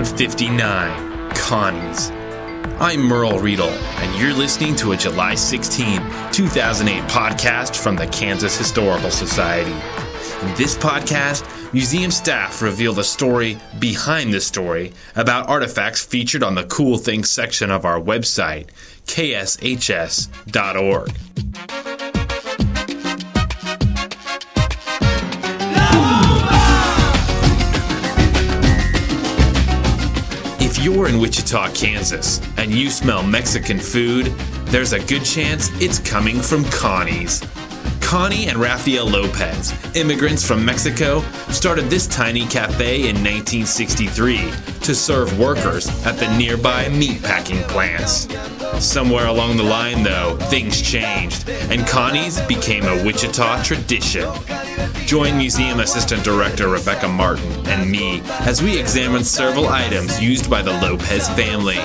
episode 59 Connie's. I'm Merle Riedel, and you're listening to a July 16, 2008 podcast from the Kansas Historical Society. In this podcast, museum staff reveal the story behind the story about artifacts featured on the Cool Things section of our website, kshs.org. you're in Wichita, Kansas, and you smell Mexican food, there's a good chance it's coming from Connie's. Connie and Rafael Lopez, immigrants from Mexico, started this tiny cafe in 1963 to serve workers at the nearby meatpacking plants. Somewhere along the line, though, things changed, and Connie's became a Wichita tradition. Join Museum Assistant Director Rebecca Martin and me as we examine several items used by the Lopez family.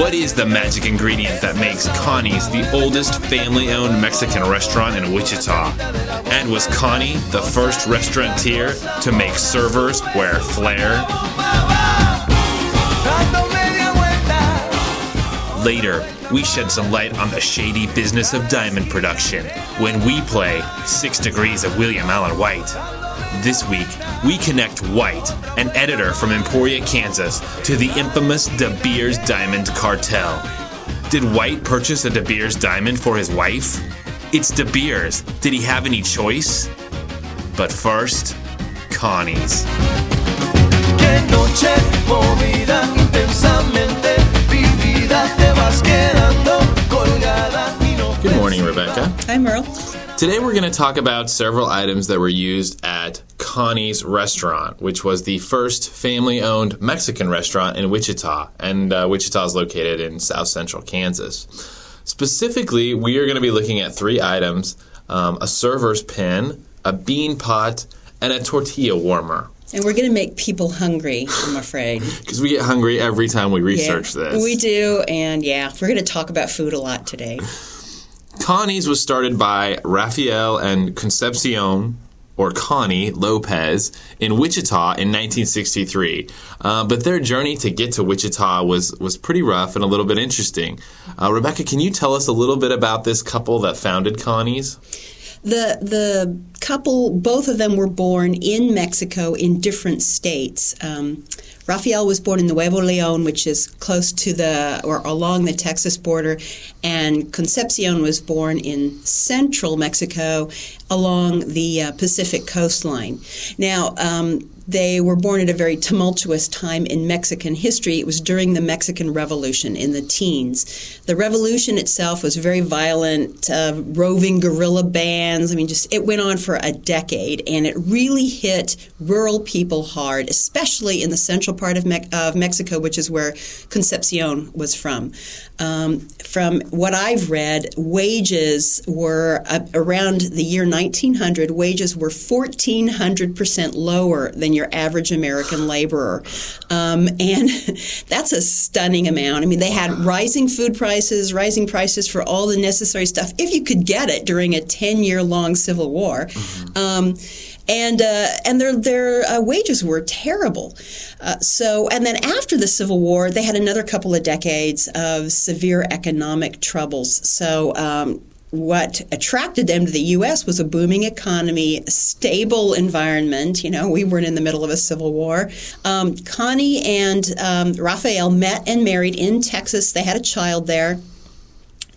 What is the magic ingredient that makes Connie's the oldest family owned Mexican restaurant in Wichita? And was Connie the first restaurateur to make servers wear flair? Later, we shed some light on the shady business of diamond production when we play Six Degrees of William Allen White. This week, we connect White, an editor from Emporia, Kansas, to the infamous De Beers Diamond Cartel. Did White purchase a De Beers diamond for his wife? It's De Beers. Did he have any choice? But first, Connie's. Rebecca. Hi, Merle. Today we're going to talk about several items that were used at Connie's Restaurant, which was the first family owned Mexican restaurant in Wichita. And uh, Wichita is located in south central Kansas. Specifically, we are going to be looking at three items um, a server's pin, a bean pot, and a tortilla warmer. And we're going to make people hungry, I'm afraid. Because we get hungry every time we research yeah, this. We do, and yeah, we're going to talk about food a lot today. Connie's was started by Rafael and Concepcion, or Connie Lopez, in Wichita in 1963. Uh, but their journey to get to Wichita was, was pretty rough and a little bit interesting. Uh, Rebecca, can you tell us a little bit about this couple that founded Connie's? The the couple, both of them were born in Mexico in different states. Um, Rafael was born in Nuevo Leon, which is close to the or along the Texas border, and Concepcion was born in central Mexico along the uh, Pacific coastline. Now, um, they were born at a very tumultuous time in Mexican history. It was during the Mexican Revolution in the teens. The revolution itself was very violent, uh, roving guerrilla bands. I mean, just it went on for a decade, and it really hit rural people hard, especially in the central part of, Me- of Mexico, which is where Concepcion was from. Um, from what I've read, wages were uh, around the year 1900. Wages were 1,400 percent lower than your average American laborer, um, and that's a stunning amount. I mean, they had rising food prices, rising prices for all the necessary stuff if you could get it during a 10-year-long civil war. Um, and uh, and their their uh, wages were terrible. Uh, so and then after the Civil War, they had another couple of decades of severe economic troubles. So. Um, what attracted them to the U.S. was a booming economy, stable environment. You know, we weren't in the middle of a civil war. Um, Connie and um, Rafael met and married in Texas. They had a child there.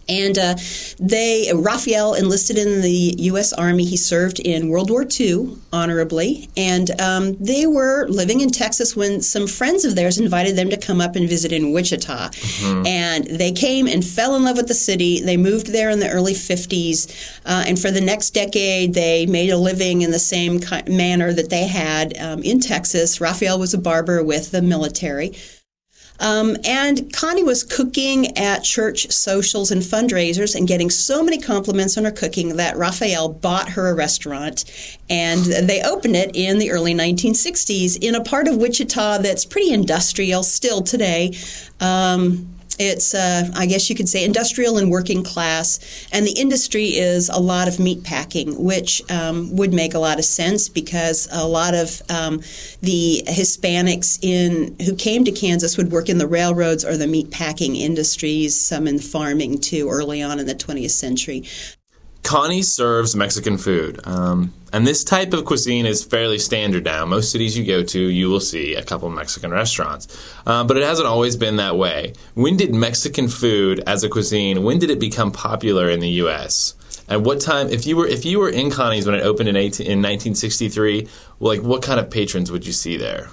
And uh, they, Raphael enlisted in the U.S. Army. He served in World War II honorably. And um, they were living in Texas when some friends of theirs invited them to come up and visit in Wichita. And they came and fell in love with the city. They moved there in the early 50s. Uh, and for the next decade, they made a living in the same ki- manner that they had um, in Texas. Raphael was a barber with the military. Um, and Connie was cooking at church socials and fundraisers and getting so many compliments on her cooking that Raphael bought her a restaurant and they opened it in the early 1960s in a part of Wichita that's pretty industrial still today. Um, It's, uh, I guess you could say, industrial and working class, and the industry is a lot of meat packing, which um, would make a lot of sense because a lot of um, the Hispanics in who came to Kansas would work in the railroads or the meat packing industries, some in farming too, early on in the 20th century. Connie serves Mexican food. Um, and this type of cuisine is fairly standard now. Most cities you go to, you will see a couple Mexican restaurants. Uh, but it hasn't always been that way. When did Mexican food as a cuisine, when did it become popular in the U.S.? At what time, if you were if you were in Connie's when it opened in 18, in 1963, like what kind of patrons would you see there?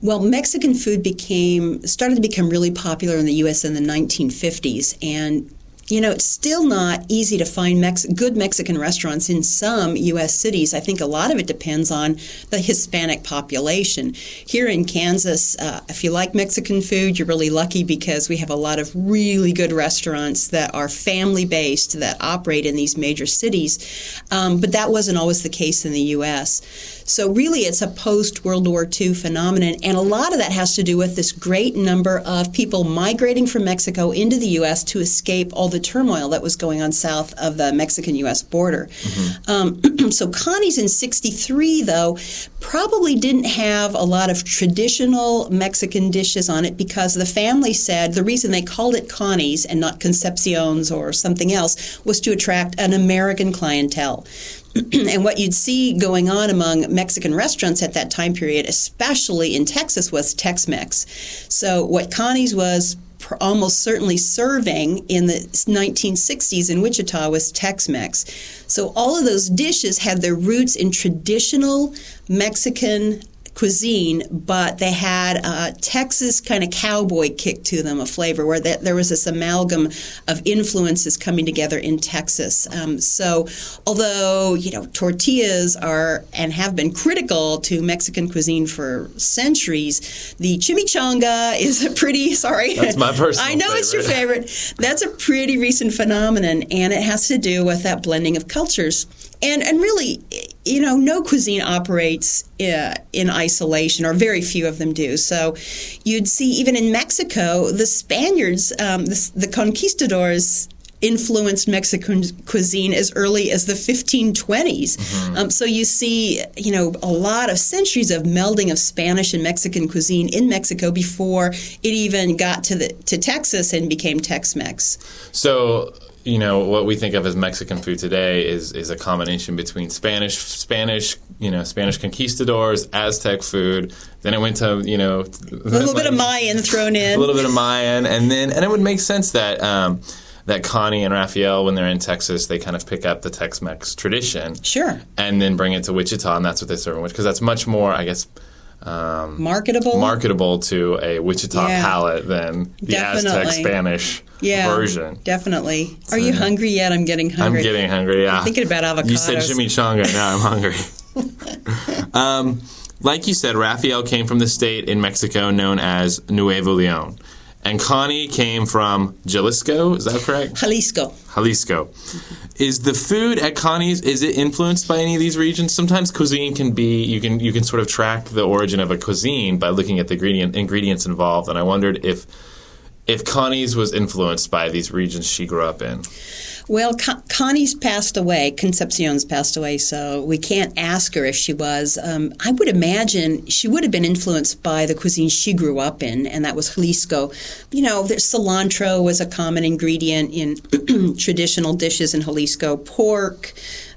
Well, Mexican food became started to become really popular in the U.S. in the 1950s, and you know, it's still not easy to find Mex- good Mexican restaurants in some U.S. cities. I think a lot of it depends on the Hispanic population. Here in Kansas, uh, if you like Mexican food, you're really lucky because we have a lot of really good restaurants that are family based that operate in these major cities. Um, but that wasn't always the case in the U.S. So, really, it's a post World War II phenomenon, and a lot of that has to do with this great number of people migrating from Mexico into the U.S. to escape all the turmoil that was going on south of the Mexican U.S. border. Mm-hmm. Um, so, Connie's in 63, though, probably didn't have a lot of traditional Mexican dishes on it because the family said the reason they called it Connie's and not Concepcion's or something else was to attract an American clientele. and what you'd see going on among Mexican restaurants at that time period, especially in Texas, was Tex Mex. So, what Connie's was pr- almost certainly serving in the 1960s in Wichita was Tex Mex. So, all of those dishes had their roots in traditional Mexican cuisine, but they had a Texas kind of cowboy kick to them, a flavor where that, there was this amalgam of influences coming together in Texas. Um, so, although you know tortillas are and have been critical to Mexican cuisine for centuries, the chimichanga is a pretty sorry. That's my personal. I know favorite. it's your favorite. That's a pretty recent phenomenon, and it has to do with that blending of cultures. And and really, you know, no cuisine operates uh, in isolation, or very few of them do. So, you'd see even in Mexico, the Spaniards, um, the, the conquistadors influenced Mexican cuisine as early as the 1520s. Mm-hmm. Um, so you see, you know, a lot of centuries of melding of Spanish and Mexican cuisine in Mexico before it even got to the to Texas and became Tex-Mex. So you know what we think of as Mexican food today is is a combination between Spanish Spanish you know Spanish conquistadors, Aztec food. Then it went to you know a little like, bit of Mayan thrown in, a little bit of Mayan, and then and it would make sense that. Um, that Connie and Raphael, when they're in Texas, they kind of pick up the Tex-Mex tradition, sure, and then bring it to Wichita, and that's what they serve in Wichita because that's much more, I guess, um, marketable marketable to a Wichita Yeah. palate than the Aztec Spanish yeah, version. Definitely. Are you hungry yet? I'm getting hungry. I'm getting hungry. Yeah, I'm thinking about avocados. You said chimichanga. Now I'm hungry. um, like you said, Raphael came from the state in Mexico known as Nuevo León, and Connie came from Jalisco. Is that correct? Jalisco. Jalisco. Is the food at Connie's is it influenced by any of these regions? Sometimes cuisine can be you can you can sort of track the origin of a cuisine by looking at the ingredient ingredients involved, and I wondered if if Connie's was influenced by these regions she grew up in. Well, Con- Connie's passed away. Concepcion's passed away, so we can't ask her if she was. Um, I would imagine she would have been influenced by the cuisine she grew up in, and that was Jalisco. You know, cilantro was a common ingredient in traditional dishes in Jalisco. Pork,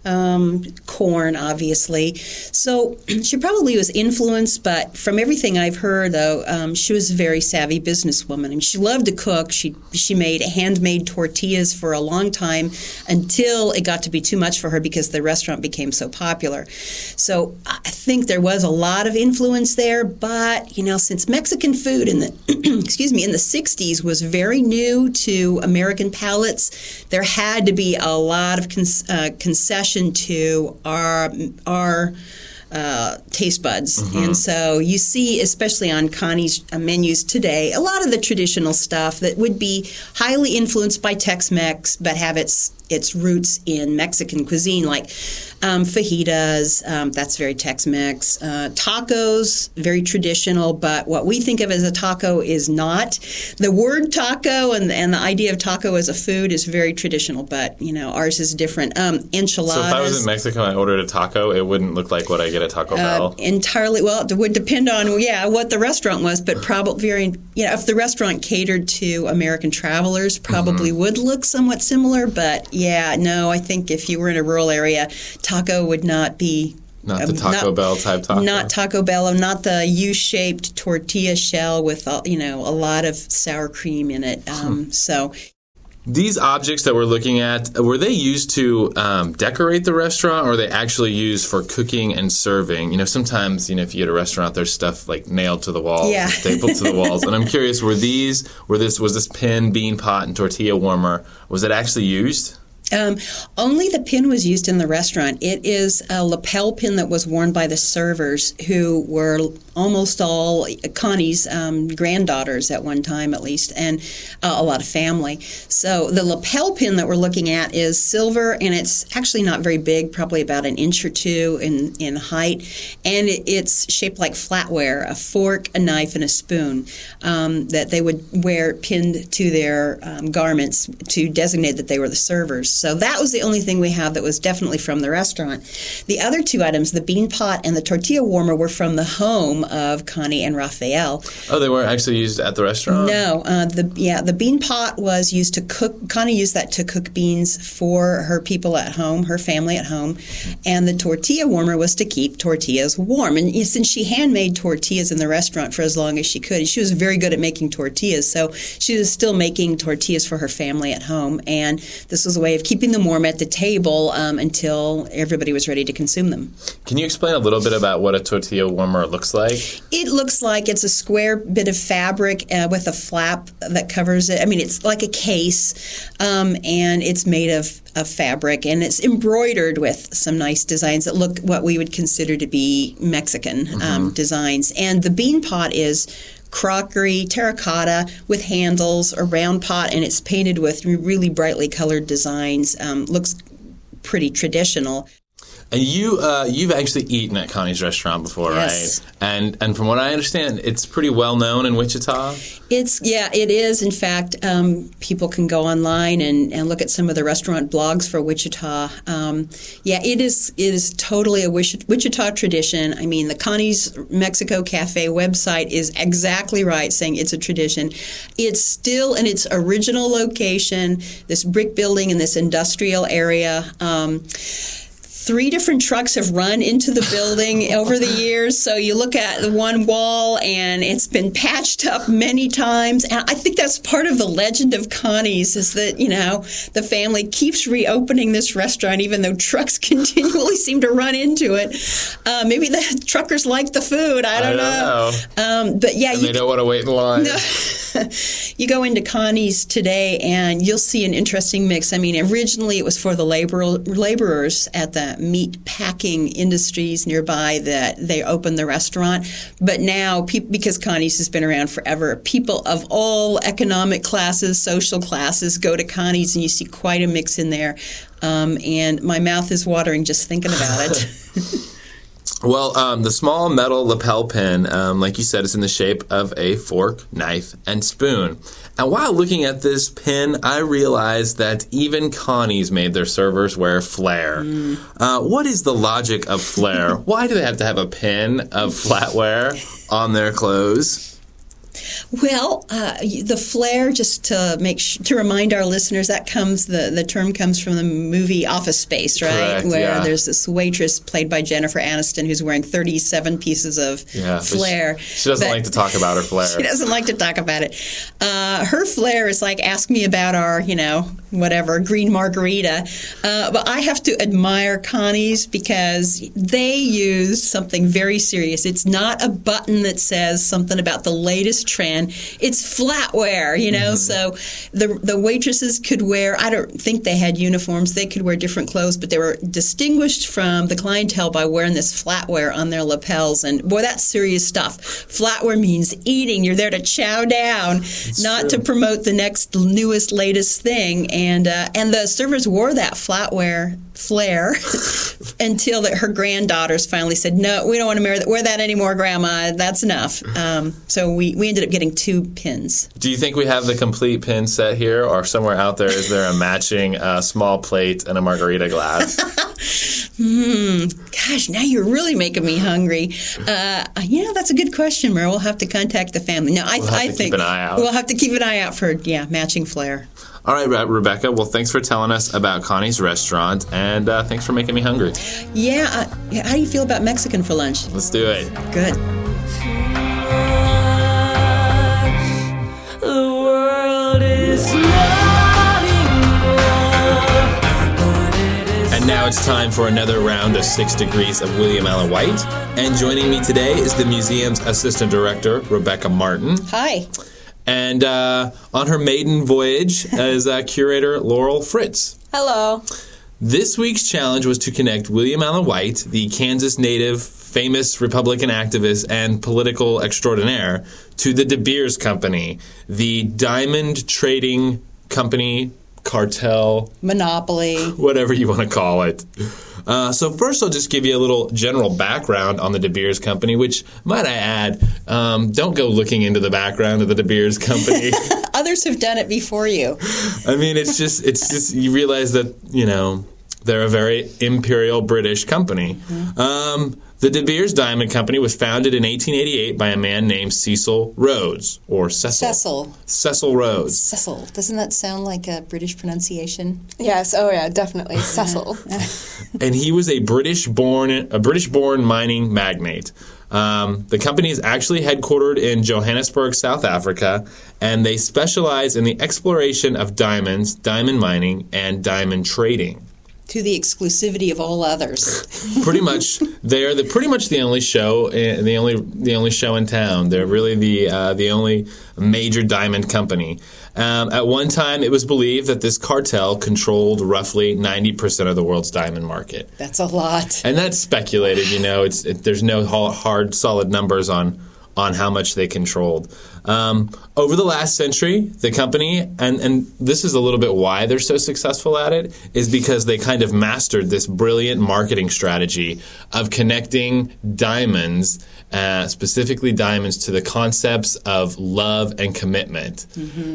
um, corn, obviously. So she probably was influenced, but from everything I've heard, though, um, she was a very savvy businesswoman. I mean, she loved to cook. She she made handmade tortillas for a long time until it got to be too much for her because the restaurant became so popular. So I think there was a lot of influence there, but you know, since Mexican food in the excuse me in the '60s was very new to American palates, there had to be a lot of con- uh, to our our uh, taste buds. And so you see, especially on Connie's uh, menus today, a lot of the traditional stuff that would be highly influenced by Tex Mex, but have its its roots in Mexican cuisine, like um, fajitas. Um, that's very Tex-Mex. Uh, tacos, very traditional, but what we think of as a taco is not. The word taco and and the idea of taco as a food is very traditional, but you know ours is different. Um, enchiladas. So if I was in Mexico and I ordered a taco, it wouldn't look like what I get at Taco Bell. Uh, entirely well it would depend on yeah what the restaurant was but probably very you know if the restaurant catered to american travelers probably Mm-hmm. would look somewhat similar but yeah no i think if you were in a rural area taco would not be Not the um, Taco Bell type taco. not Taco Bell, not the U-shaped tortilla shell with uh, you know a lot of sour cream in it. Hmm. Um, so These objects that we're looking at, were they used to um, decorate the restaurant or are they actually used for cooking and serving? You know, sometimes, you know, if you get a restaurant, there's stuff like nailed to the walls, Yeah. stapled to the walls. And I'm curious, were these, were this, was this pin, bean pot, and tortilla warmer, was it actually used? Um, only the pin was used in the restaurant. It is a lapel pin that was worn by the servers, who were almost all Connie's um, granddaughters at one time, at least, and uh, a lot of family. So the lapel pin that we're looking at is silver, and it's actually not very big, probably about an inch or two in in height, and it, it's shaped like flatware: a fork, a knife, and a spoon um, that they would wear pinned to their um, garments to designate that they were the servers. So that was the only thing we have that was definitely from the restaurant. The other two items, the bean pot and the tortilla warmer, were from the home of Connie and Raphael. Oh, they weren't actually used at the restaurant? No, uh, the yeah, the bean pot was used to cook. Connie used that to cook beans for her people at home, her family at home, and the tortilla warmer was to keep tortillas warm. And since she handmade tortillas in the restaurant for as long as she could, she was very good at making tortillas. So she was still making tortillas for her family at home, and this was a way of keeping them warm at the table um, until everybody was ready to consume them. Can you explain a little bit about what a tortilla warmer looks like? It looks like it's a square bit of fabric uh, with a flap that covers it. I mean, it's like a case, um, and it's made of, of fabric, and it's embroidered with some nice designs that look what we would consider to be Mexican um, designs. And the bean pot is crockery, terracotta with handles, a round pot, and it's painted with really brightly colored designs. Um, looks pretty traditional. And you, uh, you've actually eaten at Connie's restaurant before, Yes. right? And and from what I understand, it's pretty well known in Wichita. It's yeah, it is. In fact, um, people can go online and, and look at some of the restaurant blogs for Wichita. Um, yeah, it is. It is totally a Wichita, Wichita tradition. I mean, the Connie's Mexico Cafe website is exactly right, saying it's a tradition. It's still in its original location, this brick building in this industrial area. Um, three different trucks have run into the building over the years. So you look at the one wall and it's been patched up many times. And I think that's part of the legend of Connie's is that, you know, the family keeps reopening this restaurant even though trucks continually seem to run into it. Uh, maybe the truckers like the food. I don't, know. Um, but yeah, And you they don't want to wait in line. you go into Connie's today and you'll see an interesting mix. I mean, originally it was for the labor, laborers at the meat packing industries nearby that they opened the restaurant. But now, pe- because Connie's has been around forever, people of all economic classes, social classes go to Connie's and you see quite a mix in there. Um, and my mouth is watering just thinking about it. Well, um, the small metal lapel pin, um, like you said, is in the shape of a fork, knife, and spoon. And while looking at this pin, I realized that even Connie's made their servers wear flair. Uh, what is the logic of flair? Why do they have to have a pin of flatware on their clothes? Well, uh, the flair, just to make sh- to remind our listeners, that comes the the term comes from the movie Office Space, right? Correct, Where yeah. there's this waitress played by Jennifer Aniston who's wearing 37 pieces of Yeah, but she- flair. She, doesn't like to talk about her flair. She doesn't like to talk about it. Uh, her flair is like, ask me about our, you know, whatever, green margarita. Uh, but I have to admire Connie's because they use something very serious. It's not a button that says something about the latest trend. It's flatware, you know. So the the waitresses could wear. I don't think they had uniforms. They could wear different clothes, but they were distinguished from the clientele by wearing this flatware on their lapels. And boy, that's serious stuff. Flatware means eating. You're there to chow down, not to promote the next newest, latest thing. And uh, and the servers wore that flatware flair until that her granddaughters finally said, "No, we don't want to wear that, anymore, Grandma. That's enough." Um, so we, we ended up getting two pins. Do you think we have the complete pin set here, or somewhere out there is there a matching uh, small plate and a margarita glass? Gosh, now you're really making me hungry. Uh, yeah, that's a good question, Mer. We'll have to contact the family. No, I, We'll have I to think keep an eye out. we'll have to keep an eye out for yeah matching flair. All right, Rebecca. Well, thanks for telling us about Connie's restaurant, and uh, thanks for making me hungry. Yeah, uh, how do you feel about Mexican for lunch? Let's do it. Good. The world is not enough, but it is And now it's time for another round of Six Degrees of William Allen White. And joining me today is the museum's assistant director, Rebecca Martin. Hi. And uh, on her maiden voyage as uh, curator Laurel Fritz. Hello. This week's challenge was to connect William Allen White, the Kansas native, famous Republican activist, and political extraordinaire, to the De Beers Company, the diamond trading company, cartel, Monopoly. whatever you want to call it. Uh, so first, I'll just give you a little general background on the De Beers Company, which, might I add, um, don't go looking into the background of the De Beers Company. Others have done it before you. I mean, it's just, it's just, you realize that, you know, they're a very imperial British company. Um, the De Beers Diamond Company was founded in 1888 by a man named Cecil Rhodes, or Cecil. Cecil. Cecil Rhodes. Cecil. Doesn't that sound like a British pronunciation? Yes, oh yeah, definitely. Cecil. and he was a British born a British born mining magnate. Um, the company is actually headquartered in Johannesburg, South Africa, and they specialize in the exploration of diamonds, diamond mining, and diamond trading. To the exclusivity of all others. pretty much, they're the pretty much the only show, in, the only the only show in town. They're really the uh, the only major diamond company. Um, at one time, it was believed that this cartel controlled roughly ninety percent of the world's diamond market. That's a lot. and that's speculated. You know, it's it, there's no hard, solid numbers on on how much they controlled. Um, over the last century, the company, and and this is a little bit why they're so successful at it, is because they kind of mastered this brilliant marketing strategy of connecting diamonds. Uh, specifically, diamonds to the concepts of love and commitment.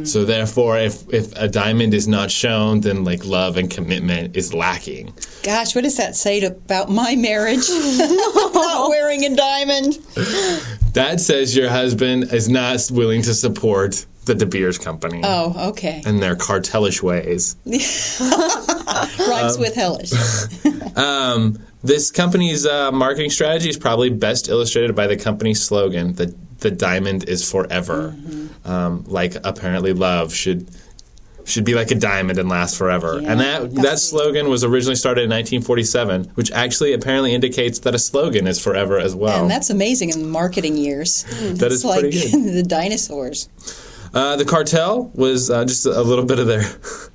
So, therefore, if if a diamond is not shown, then like love and commitment is lacking. Gosh, what does that say to, about my marriage? Not wearing a diamond. That says your husband is not willing to support the De Beers Company Oh, okay. and their cartelish ways. Rhymes with hellish. Um, this company's uh, marketing strategy is probably best illustrated by the company's slogan: "the the diamond is forever." Um, like apparently, love should should be like a diamond and last forever. Yeah, and that that slogan was originally started in 1947, which actually apparently indicates that a slogan is forever as well. And that's amazing in marketing years. That it's is like pretty good. the dinosaurs. Uh, the cartel was uh, just a little bit of their,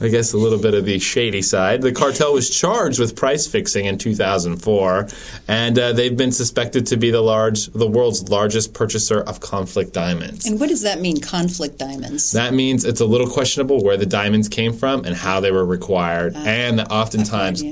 I guess, a little bit of the shady side. The cartel was charged with price fixing in 2004, and uh, they've been suspected to be the large, the world's largest purchaser of conflict diamonds. And what does that mean, conflict diamonds? That means it's a little questionable where the diamonds came from and how they were required, and that oftentimes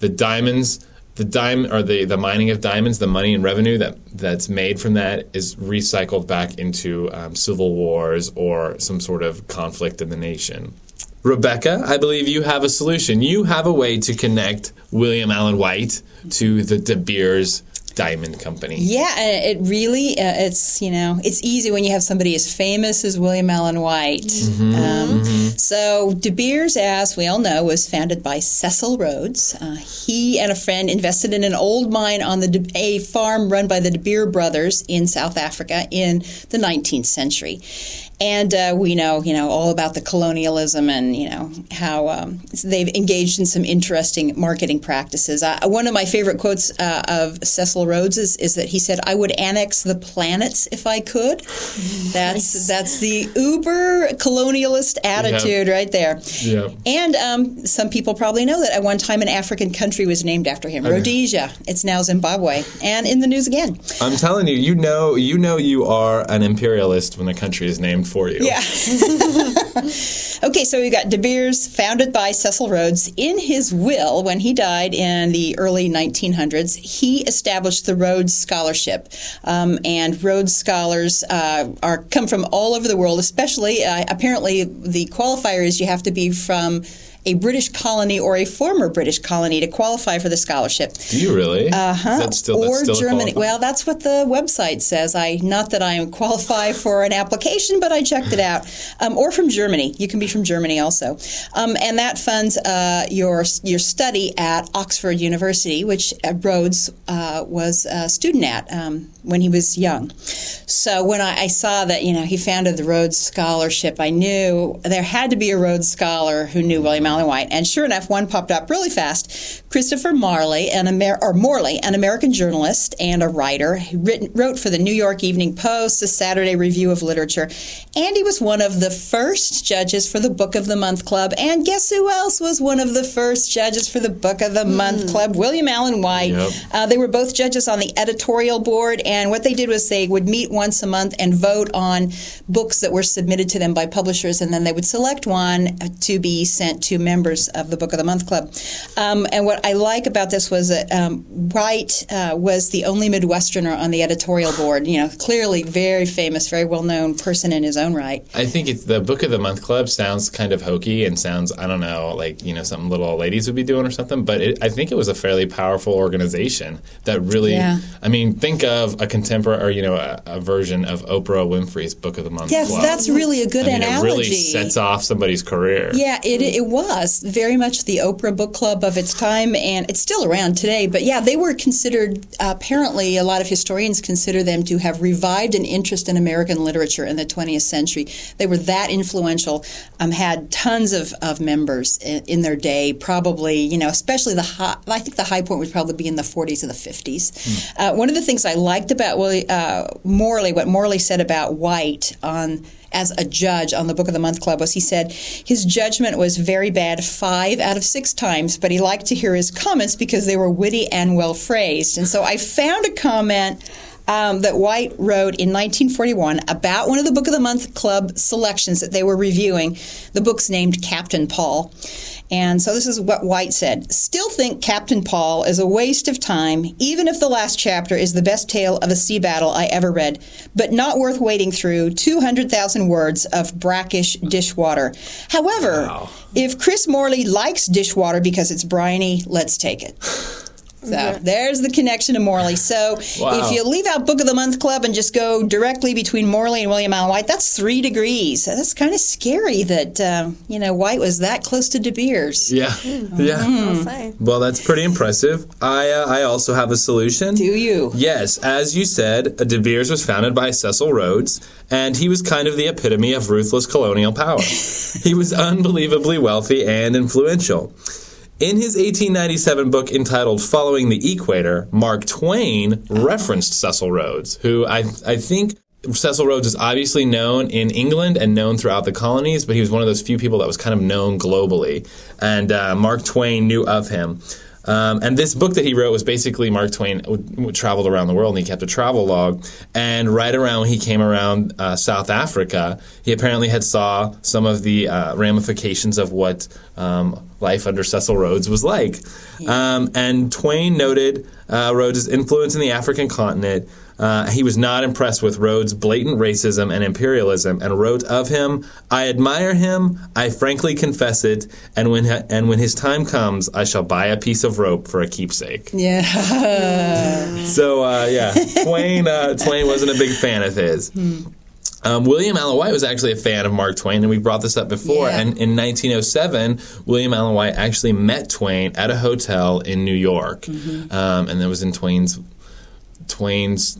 the diamonds, the dime or the, the mining of diamonds, the money and revenue that that's made from that is recycled back into um, civil wars or some sort of conflict in the nation. Rebecca, I believe you have a solution. You have a way to connect William Allen White to the De Beers Diamond Company. Yeah, uh, it really uh, it's you know it's easy when you have somebody as famous as William Allen White. Mm-hmm, Um, So De Beers, as we all know, was founded by Cecil Rhodes. Uh, he and a friend invested in an old mine on the De- a farm run by the De Beer brothers in South Africa in the 19th century. And uh, we know, you know, all about the colonialism and you know how um, they've engaged in some interesting marketing practices. Uh, one of my favorite quotes uh, of Cecil Rhodes is, is that he said, "I would annex the planets if I could." That's that's the uber colonialist attitude right there. Yeah. And um, some people probably know that at one time an African country was named after him, Rhodesia. It's now Zimbabwe, and in the news again. I'm telling you, you know, you know, you are an imperialist when the country is named for you. Yeah. okay, so we got De Beers, founded by Cecil Rhodes. In his will, when he died in the early 1900s, he established the Rhodes Scholarship. Um, and Rhodes scholars uh, are come from all over the world, especially, uh, apparently, the qualifier is you have to be from a British colony or a former British colony to qualify for the scholarship. Do you really? Uh Huh? Still, or still Germany. Well, that's what the website says. I not that I am qualified for an application, but I checked it out. Um, or from Germany. You can be from Germany also, um, and that funds uh, your your study at Oxford University, which uh, Rhodes uh, was a student at um, when he was young. So when I, I saw that you know he founded the Rhodes Scholarship, I knew there had to be a Rhodes Scholar who knew William Allen White, and sure enough, one popped up really fast. Christopher Marley, an Amer- or Morley, an American journalist and a writer, he written, wrote for the New York Evening Post, the Saturday Review of Literature, and he was one of the first judges for the Book of the Month Club. And guess who else was one of the first judges for the Book of the Month Club? William Allen White. Yep. Uh, they were both judges on the editorial board, and what they did was they would meet once a month and vote on books that were submitted to them by publishers, and then they would select one to be sent to members of the Book of the Month Club. Um, and what I like about this was that um, White uh, was the only Midwesterner on the editorial board. You know, clearly very famous, very well known person in his own right. I think it's the Book of the Month Club sounds kind of hokey and sounds I don't know like you know something little old ladies would be doing or something. But it, I think it was a fairly powerful organization that really. Yeah. I mean, think of a contemporary or you know a, a version of Oprah Winfrey's Book of the Month Yes, Club. Yes, that's really a good I mean, analogy. It really sets off somebody's career. Yeah, it, it was very much the Oprah book club of its time, and it's still around today. But yeah, they were considered, uh, apparently, a lot of historians consider them to have revived an interest in American literature in the 20th century. They were that influential, um, had tons of, of members in, in their day, probably, you know, especially the high, I think the high point would probably be in the 40s or the 50s. Uh, one of the things I liked about uh, Morley, what Morley said about White on as a judge on the Book of the Month Club was he said his judgment was very bad five out of six times, but he liked to hear his comments because they were witty and well phrased. And so I found a comment. Um, that White wrote in 1941 about one of the Book of the Month Club selections that they were reviewing. The book's named Captain Paul. And so this is what White said Still think Captain Paul is a waste of time, even if the last chapter is the best tale of a sea battle I ever read, but not worth wading through 200,000 words of brackish dishwater. However, Wow. if Chris Morley likes dishwater because it's briny, let's take it. So there's the connection to Morley. So Wow. if you leave out Book of the Month Club and just go directly between Morley and William Allen White, that's three degrees. That's kind of scary that um, you know White was that close to De Beers. Yeah, yeah. I'll. Well, that's pretty impressive. I uh, I also have a solution. Do you? Yes, as you said, De Beers was founded by Cecil Rhodes, and he was kind of the epitome of ruthless colonial power. he was unbelievably wealthy and influential. In his 1897 book entitled Following the Equator, Mark Twain referenced Cecil Rhodes, who I, I think Cecil Rhodes is obviously known in England and known throughout the colonies, but he was one of those few people that was kind of known globally. And uh, Mark Twain knew of him. Um, and this book that he wrote was basically Mark Twain w- w- traveled around the world and he kept a travel log. And right around when he came around uh, South Africa, he apparently had saw some of the uh, ramifications of what um, life under Cecil Rhodes was like. Um, and Twain noted uh, Rhodes' influence in the African continent. Uh, he was not impressed with Rhodes' blatant racism and imperialism, and wrote of him, "I admire him. I frankly confess it. And when and when his time comes, I shall buy a piece of rope for a keepsake." Yeah. So uh, yeah, Twain uh, Twain wasn't a big fan of his. Um, William Allen White was actually a fan of Mark Twain, and we brought this up before. Yeah. And in 1907, William Allen White actually met Twain at a hotel in New York, um, and that was in Twain's Twain's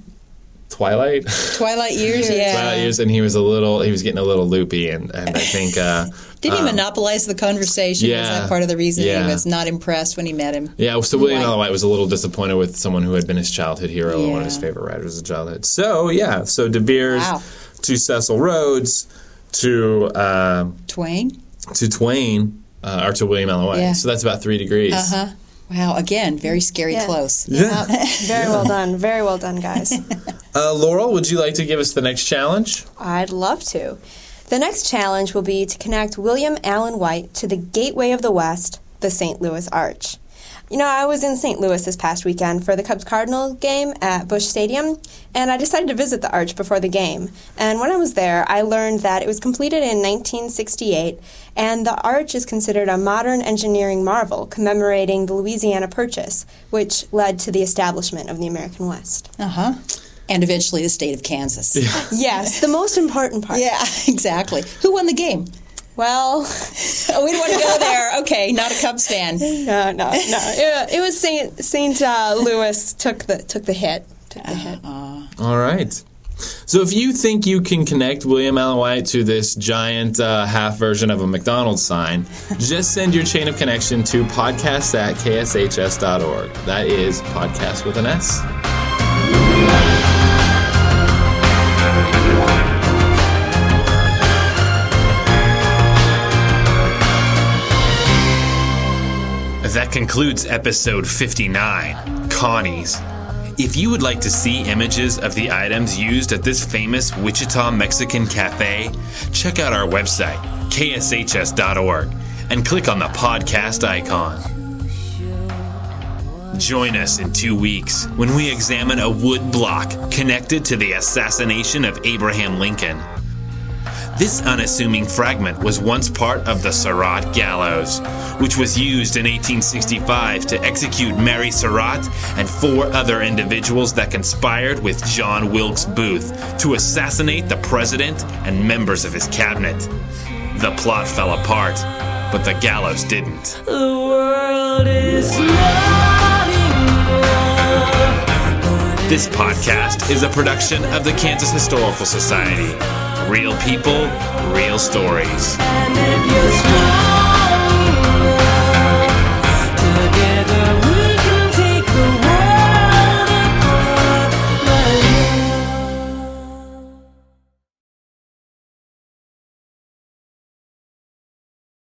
Twilight. Twilight years, yeah. Twilight years, and he was a little, he was getting a little loopy, and, and I think, uh, Did he monopolize the conversation? Was yeah. that part of the reason Yeah. he was not impressed when he met him? yeah. So William. Allen White was a little disappointed with someone who had been his childhood hero and one of his favorite writers of childhood. So yeah, so De Beers Wow. To Cecil Rhodes to um, Twain? to Twain uh, or to William Allen White. Yeah. So that's about three degrees. Uh-huh. Wow, again, very scary Yeah. close. Yeah. Very well done. Very well done, guys. Uh, Laurel, would you like to give us the next challenge? I'd love to. The next challenge will be to connect William Allen White to the Gateway of the West, the St. Louis Arch. You know, I was in St. Louis this past weekend for the Cubs Cardinals game at Busch Stadium, and I decided to visit the arch before the game. And when I was there, I learned that it was completed in 1968, and the arch is considered a modern engineering marvel commemorating the Louisiana Purchase, which led to the establishment of the American West. Uh huh. And eventually the state of Kansas. Yeah. Yes, the most important part. Yeah, exactly. Who won the game? Well, Oh, we don't want to go there. Okay, not a Cubs fan. No, no, no. It, it was Saint Saint uh, Louis took the took the hit. Took the hit. All right. So if you think you can connect William Allen White to this giant uh, half version of a McDonald's sign, just send your chain of connection to podcast at kshs.org. That is podcast with an S. concludes episode 59 Connie's. If you would like to see images of the items used at this famous Wichita Mexican cafe, check out our website, kshs.org, and click on the podcast icon. Join us in two weeks when we examine a wood block connected to the assassination of Abraham Lincoln. This unassuming fragment was once part of the Surratt Gallows, which was used in 1865 to execute Mary Surratt and four other individuals that conspired with John Wilkes Booth to assassinate the president and members of his cabinet. The plot fell apart, but the gallows didn't. The world is not enough. This podcast is a production of the Kansas Historical Society. Real people, real stories.